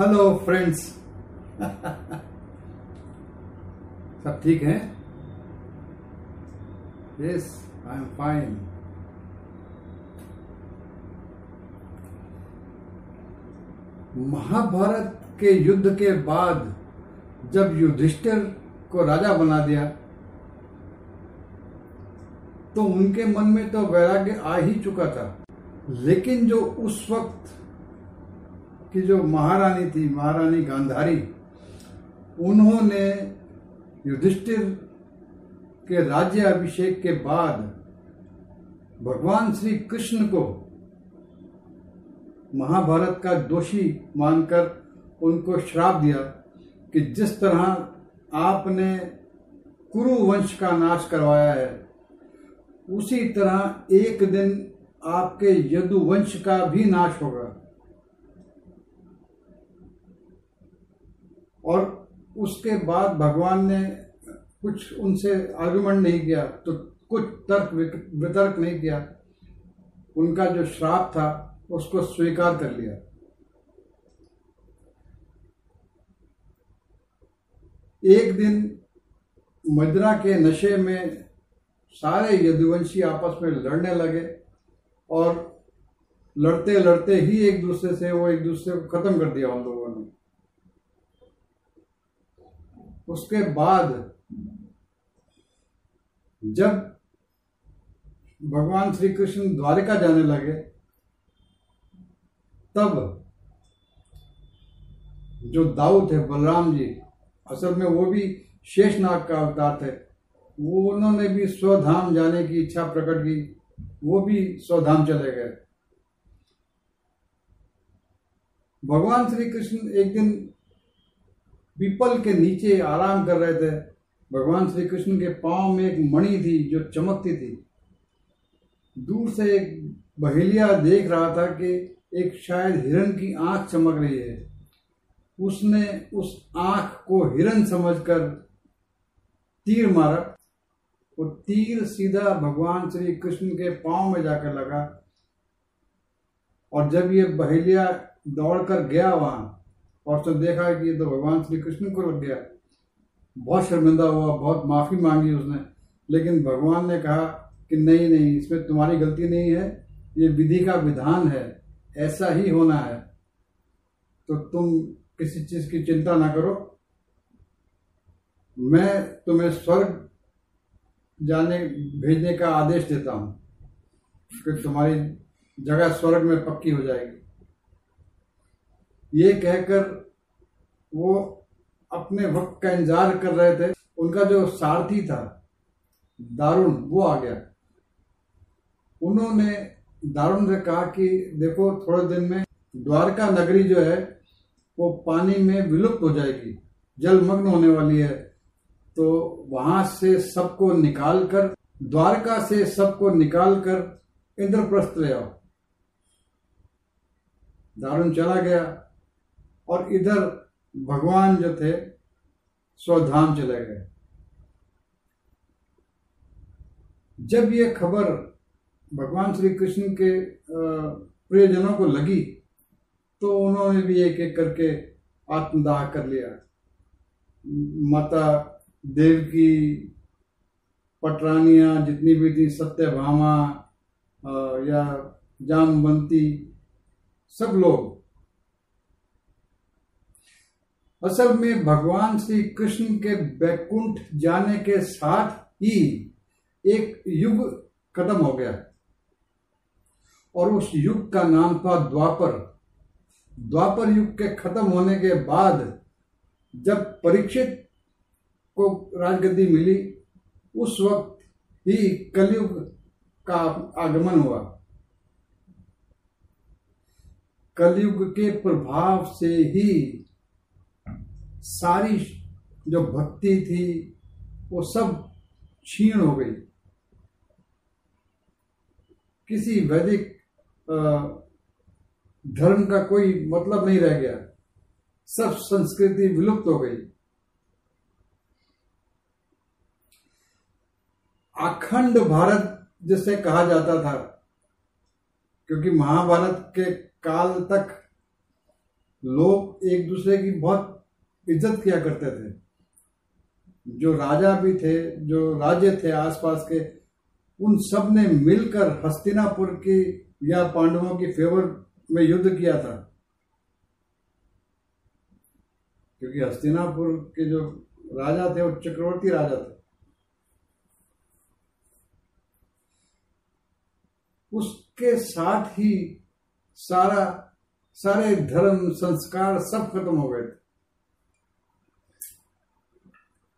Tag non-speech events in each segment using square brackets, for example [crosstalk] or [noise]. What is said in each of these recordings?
Hello friends सब ठीक है? Yes I am fine Mahabharat के युद्ध के बाद जब युधिष्ठिर को राजा बना दिया तो उनके मन में तो वैराग्य आ ही चुका था। लेकिन जो उस वक्त की जो महारानी थी, महारानी गांधारी, उन्होंने युधिष्ठिर के राज्य अभिषेक के बाद भगवान श्री कृष्ण को महाभारत का दोषी मानकर उनको श्राप दिया कि जिस तरह आपने कुरु वंश का नाश करवाया है, उसी तरह एक दिन आपके यदु वंश का भी नाश होगा। और उसके बाद भगवान ने कुछ उनसे आर्गुमेंट नहीं किया तो कुछ तर्क वितर्क नहीं किया। उनका जो श्राप था, उसको स्वीकार कर लिया। एक दिन मदरा के नशे में सारे यदुवंशी आपस में लड़ने लगे और लड़ते लड़ते ही एक दूसरे से वो एक दूसरे को खत्म कर दिया उन लोगों ने। उसके बाद जब भगवान श्री कृष्ण द्वारिका जाने लगे, तब जो दाऊ थे, बलराम जी, असल में वो भी शेषनाग का अवतार थे, वो उन्होंने भी स्वधाम जाने की इच्छा प्रकट की, वो भी स्वधाम चले गए। भगवान श्री कृष्ण एक दिन पीपल के नीचे आराम कर रहे थे। भगवान श्री कृष्ण के पाँव में एक मणि थी जो चमकती थी। दूर से एक बहेलिया देख रहा था कि एक शायद हिरण की आँख चमक रही है। उसने उस आँख को हिरण समझकर तीर मारा वो तीर सीधा भगवान श्री कृष्ण के पाँव में जाकर लगा। और जब ये बहेलिया दौड़कर गया वहाँ और तो देखा कि ये तो भगवान श्री कृष्ण को लग गया बहुत शर्मिंदा हुआ, बहुत माफ़ी मांगी उसने। लेकिन भगवान ने कहा कि नहीं नहीं, इसमें तुम्हारी गलती नहीं है, ये विधि का विधान है, ऐसा ही होना है। तो तुम किसी चीज़ की चिंता ना करो। मैं तुम्हें स्वर्ग जाने, भेजने का आदेश देता हूँ कि तुम्हारी जगह स्वर्ग में पक्की हो जाएगी। ये कहकर वो अपने वक्त का इंतज़ार कर रहे थे। उनका जो सारथी था, दारुण, वो आ गया। उन्होंने दारुण से कहा कि, देखो, थोड़े दिन में द्वारका नगरी जो है, वो पानी में विलुप्त हो जाएगी। जलमग्न होने वाली है। तो वहाँ से सबको निकाल कर द्वारका से सबको निकाल कर इंद्रप्रस्थ ले आओ। दारुण चला गया। और इधर भगवान जो थे, स्वधाम चले गए। जब ये खबर भगवान श्री कृष्ण के प्रियजनों को लगी तो उन्होंने भी एक एक करके आत्मदाह कर लिया। माता देव की पटरानियाँ, जितनी भी थी, सत्यभामा या जामवंती सब लोग असल में भगवान श्री कृष्ण के बैकुंठ जाने के साथ ही एक युग खत्म हो गया। और उस युग का नाम था द्वापर। द्वापर युग के खत्म होने के बाद जब परीक्षित को राजगद्दी मिली, उस वक्त ही कलयुग का आगमन हुआ। कलयुग के प्रभाव से ही सारी जो भक्ति थी, वो सब क्षीण हो गई। किसी वैदिक धर्म का कोई मतलब नहीं रह गया। सब संस्कृति विलुप्त हो गई। अखंड भारत जिसे कहा जाता था, क्योंकि महाभारत के काल तक लोग एक दूसरे की बहुत इज़्ज़त किया करते थे। जो राजा भी थे, जो राज्य थे आसपास के, उन सबने मिलकर हस्तिनापुर की या पांडवों की फेवर में युद्ध किया था। क्योंकि हस्तिनापुर के जो राजा थे, वो चक्रवर्ती राजा थे। उसके साथ ही सारा, सारे धर्म, संस्कार सब खत्म हो गए थे।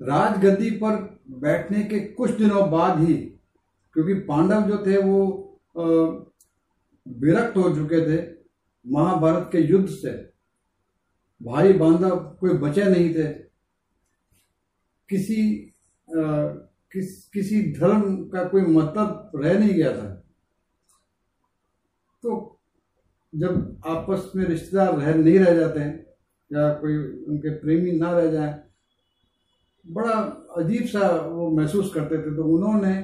राजगद्दी पर बैठने के कुछ दिनों बाद ही क्योंकि पांडव जो थे वो विरक्त हो चुके थे महाभारत के युद्ध से। भाई बांधव कोई बचे नहीं थे। किसी आ, किस किसी धर्म का कोई मतलब रह नहीं गया था। तो जब आपस में रिश्तेदार रह नहीं रह जाते हैं या कोई उनके प्रेमी ना रह जाए बड़ा अजीब सा वो महसूस करते थे। तो उन्होंने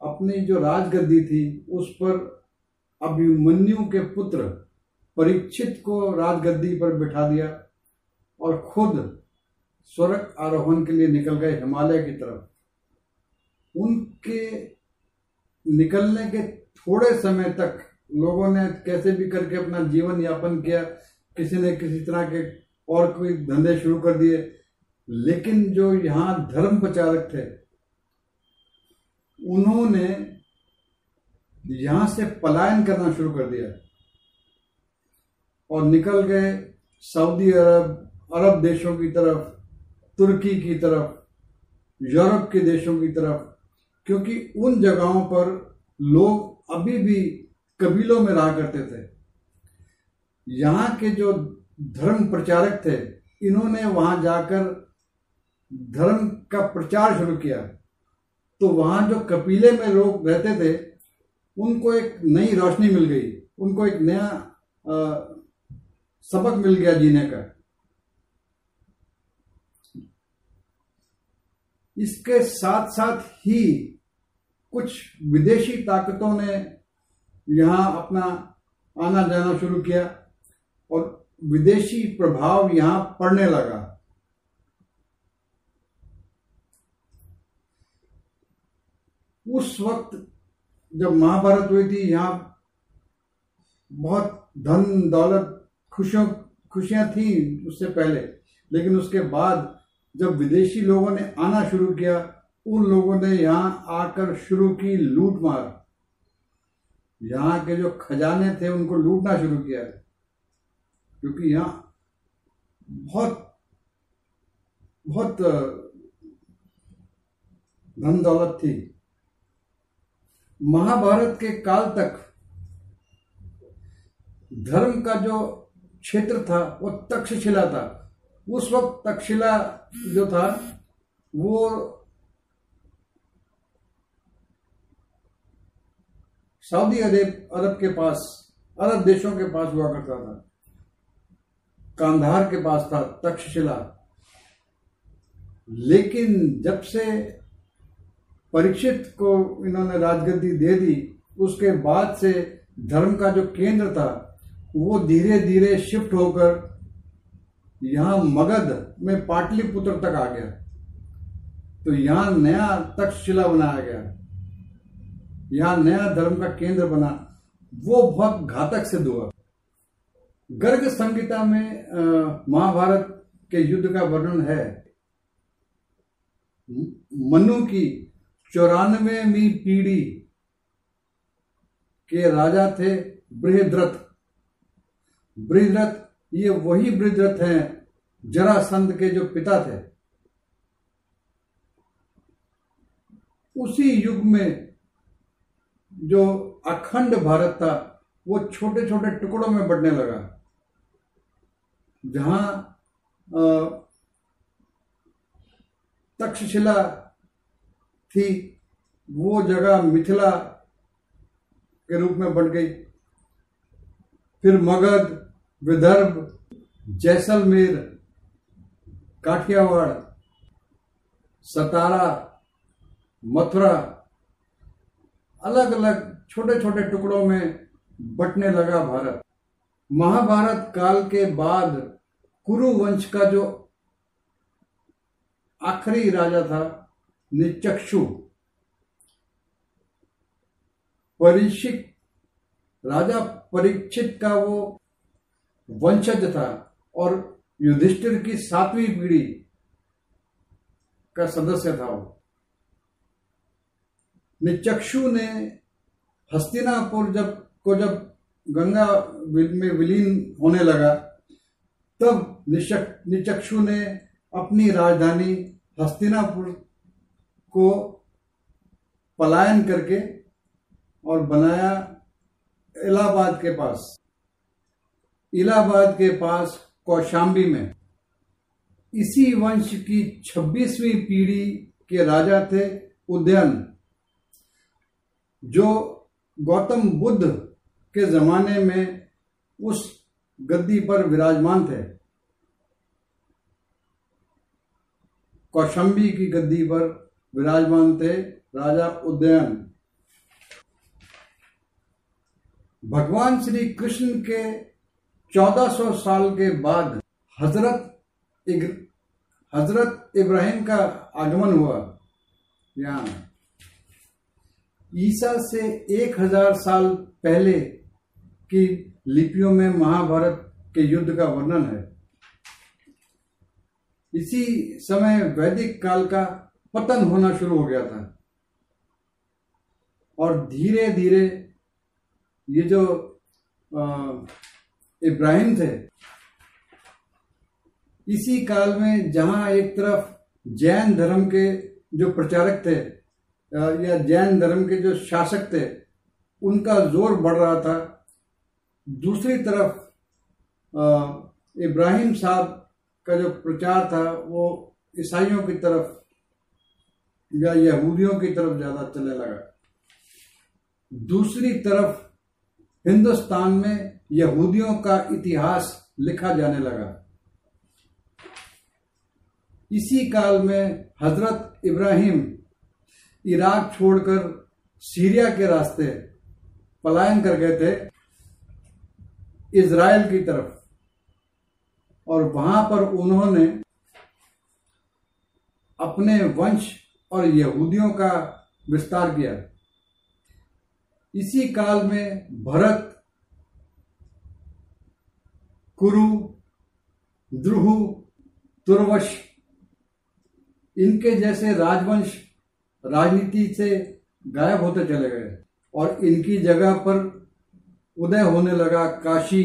अपनी जो राजगद्दी थी, उस पर अभिमन्यु के पुत्र परीक्षित को राजगद्दी पर बिठा दिया और खुद स्वर्ग आरोहण के लिए निकल गए हिमालय की तरफ़। उनके निकलने के थोड़े समय तक लोगों ने कैसे भी करके अपना जीवन यापन किया, किसी ने किसी तरह के और कोई धंधे शुरू कर दिए लेकिन जो यहाँ धर्म प्रचारक थे, उन्होंने यहाँ से पलायन करना शुरू कर दिया। और निकल गए सऊदी अरब अरब देशों की तरफ़, तुर्की की तरफ़, यूरोप के देशों की तरफ़, क्योंकि उन जगहों पर लोग अभी भी कबीलों में रहा करते थे। यहाँ के जो धर्म प्रचारक थे, इन्होंने वहाँ जाकर धर्म का प्रचार शुरू किया। तो वहाँ जो कबीले में लोग रहते थे उनको एक नई रोशनी मिल गई। उनको एक नया आ, सबक मिल गया जीने का। इसके साथ साथ ही कुछ विदेशी ताकतों ने यहाँ अपना आना जाना शुरू किया और विदेशी प्रभाव यहाँ पड़ने लगा। उस वक्त जब महाभारत हुई थी, यहाँ बहुत धन, दौलत, खुशियों, खुशियाँ थी उससे पहले। लेकिन उसके बाद जब विदेशी लोगों ने आना शुरू किया, उन लोगों ने यहाँ आकर शुरू की लूट मार। यहाँ के जो खजाने थे, उनको लूटना शुरू किया। क्योंकि यहाँ बहुत बहुत धन दौलत थी। महाभारत के काल तक धर्म का जो क्षेत्र था, वो तक्षशिला था। उस वक्त तक्षशिला जो था, वो सऊदी अरब अरब के पास, अरब देशों के पास हुआ करता था। कांधार के पास था तक्षशिला। लेकिन जब से परीक्षित को इन्होंने राजगद्दी दे दी, उसके बाद से धर्म का जो केंद्र था, वो धीरे धीरे शिफ्ट होकर यहाँ मगध में पाटलिपुत्र तक आ गया। तो यहाँ नया तक्षशिला बनाया गया। यहाँ नया धर्म का केंद्र बना, वो बहुत घातक सिद्ध हुआ। गर्ग संहिता में महाभारत के युद्ध का वर्णन है। मनु की चौरानवेवी पीढ़ी के राजा थे बृहद्रथ। बृहद्रथ, ये वही बृहद्रथ हैं जरासंध के जो पिता थे। उसी युग में जो अखंड भारत था, वो छोटे छोटे टुकड़ों में बढ़ने लगा। जहाँ तक्षशिला थी, वो जगह मिथिला के रूप में बन गई। फिर मगध, विदर्भ, जैसलमेर, काठियावाड़, सतारा, मथुरा अलग अलग छोटे छोटे टुकड़ों में बटने लगा भारत। महाभारत काल के बाद कुरु वंश का जो आखिरी राजा था निचक्षु। परीक्षित राजा परीक्षित का वो वंशज था और युधिष्ठिर की सातवीं पीढ़ी का सदस्य था वो। निचक्षु ने हस्तिनापुर जब, को जब गंगा में विलीन होने लगा, तब निचक्षु ने अपनी राजधानी हस्तिनापुर को पलायन करके और बनाया इलाहाबाद के पास। इलाहाबाद के पास कौशाम्बी में। इसी वंश की छब्बीसवीं पीढ़ी के राजा थे उदयन, जो गौतम बुद्ध के जमाने में उस गद्दी पर विराजमान थे। कौशंबी की गद्दी पर विराजमान थे, राजा उदयन। भगवान श्री कृष्ण के 1400 साल के बाद हज़रत हज़रत इब्राहिम का आगमन हुआ। यहाँ। ईसा से एक हज़ार साल पहले की लिपियों में महाभारत के युद्ध का वर्णन है। इसी समय वैदिक काल का पतन होना शुरू हो गया था। और धीरे धीरे ये जो इब्राहिम थे, इसी काल में जहाँ एक तरफ़ जैन धर्म के जो प्रचारक थे या जैन धर्म के जो शासक थे, उनका ज़ोर बढ़ रहा था। दूसरी तरफ़ इब्राहिम साहब का जो प्रचार था, वो ईसाइयों की तरफ़ या यहूदियों की तरफ़ ज़्यादा चलने लगा। दूसरी तरफ़ हिंदुस्तान में यहूदियों का इतिहास लिखा जाने लगा। इसी काल में हज़रत इब्राहिम इराक छोड़कर सीरिया के रास्ते पलायन कर गए थे, इज़राइल की तरफ़। और वहाँ पर उन्होंने अपने वंश और यहूदियों का विस्तार किया। इसी काल में भरत, कुरु, द्रुहु, तुर्वश, इनके जैसे राजवंश राजनीति से गायब होते चले गए और इनकी जगह पर उदय होने लगा काशी,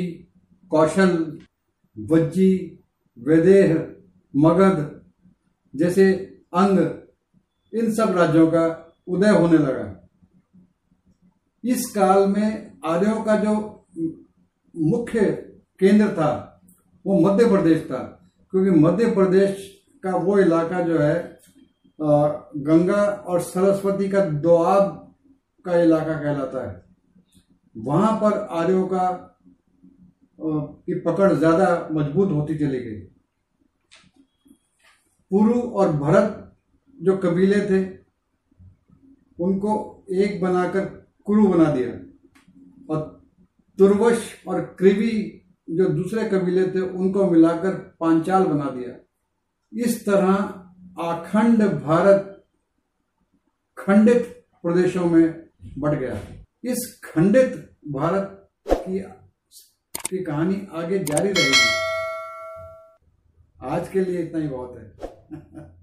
कौशल, वज्जी, वेदेह, मगध जैसे अंग इन सब राज्यों का उदय होने लगा। इस काल में आर्यों का जो मुख्य केंद्र था, वो मध्य प्रदेश था, क्योंकि मध्य प्रदेश का वो इलाका जो है गंगा और सरस्वती का दोआब का इलाका कहलाता है। वहाँ पर आर्यों का की पकड़ ज़्यादा मज़बूत होती चली गई। पुरु और भरत जो कबीले थे, उनको एक बनाकर कुरु बना दिया। और तुर्वश और कृवि जो दूसरे कबीले थे, उनको मिलाकर पांचाल बना दिया। इस तरह अखंड भारत खंडित प्रदेशों में बढ़ गया। इस खंडित भारत की की कहानी आगे जारी रहेगी। आज के लिए इतना ही बहुत है। [laughs]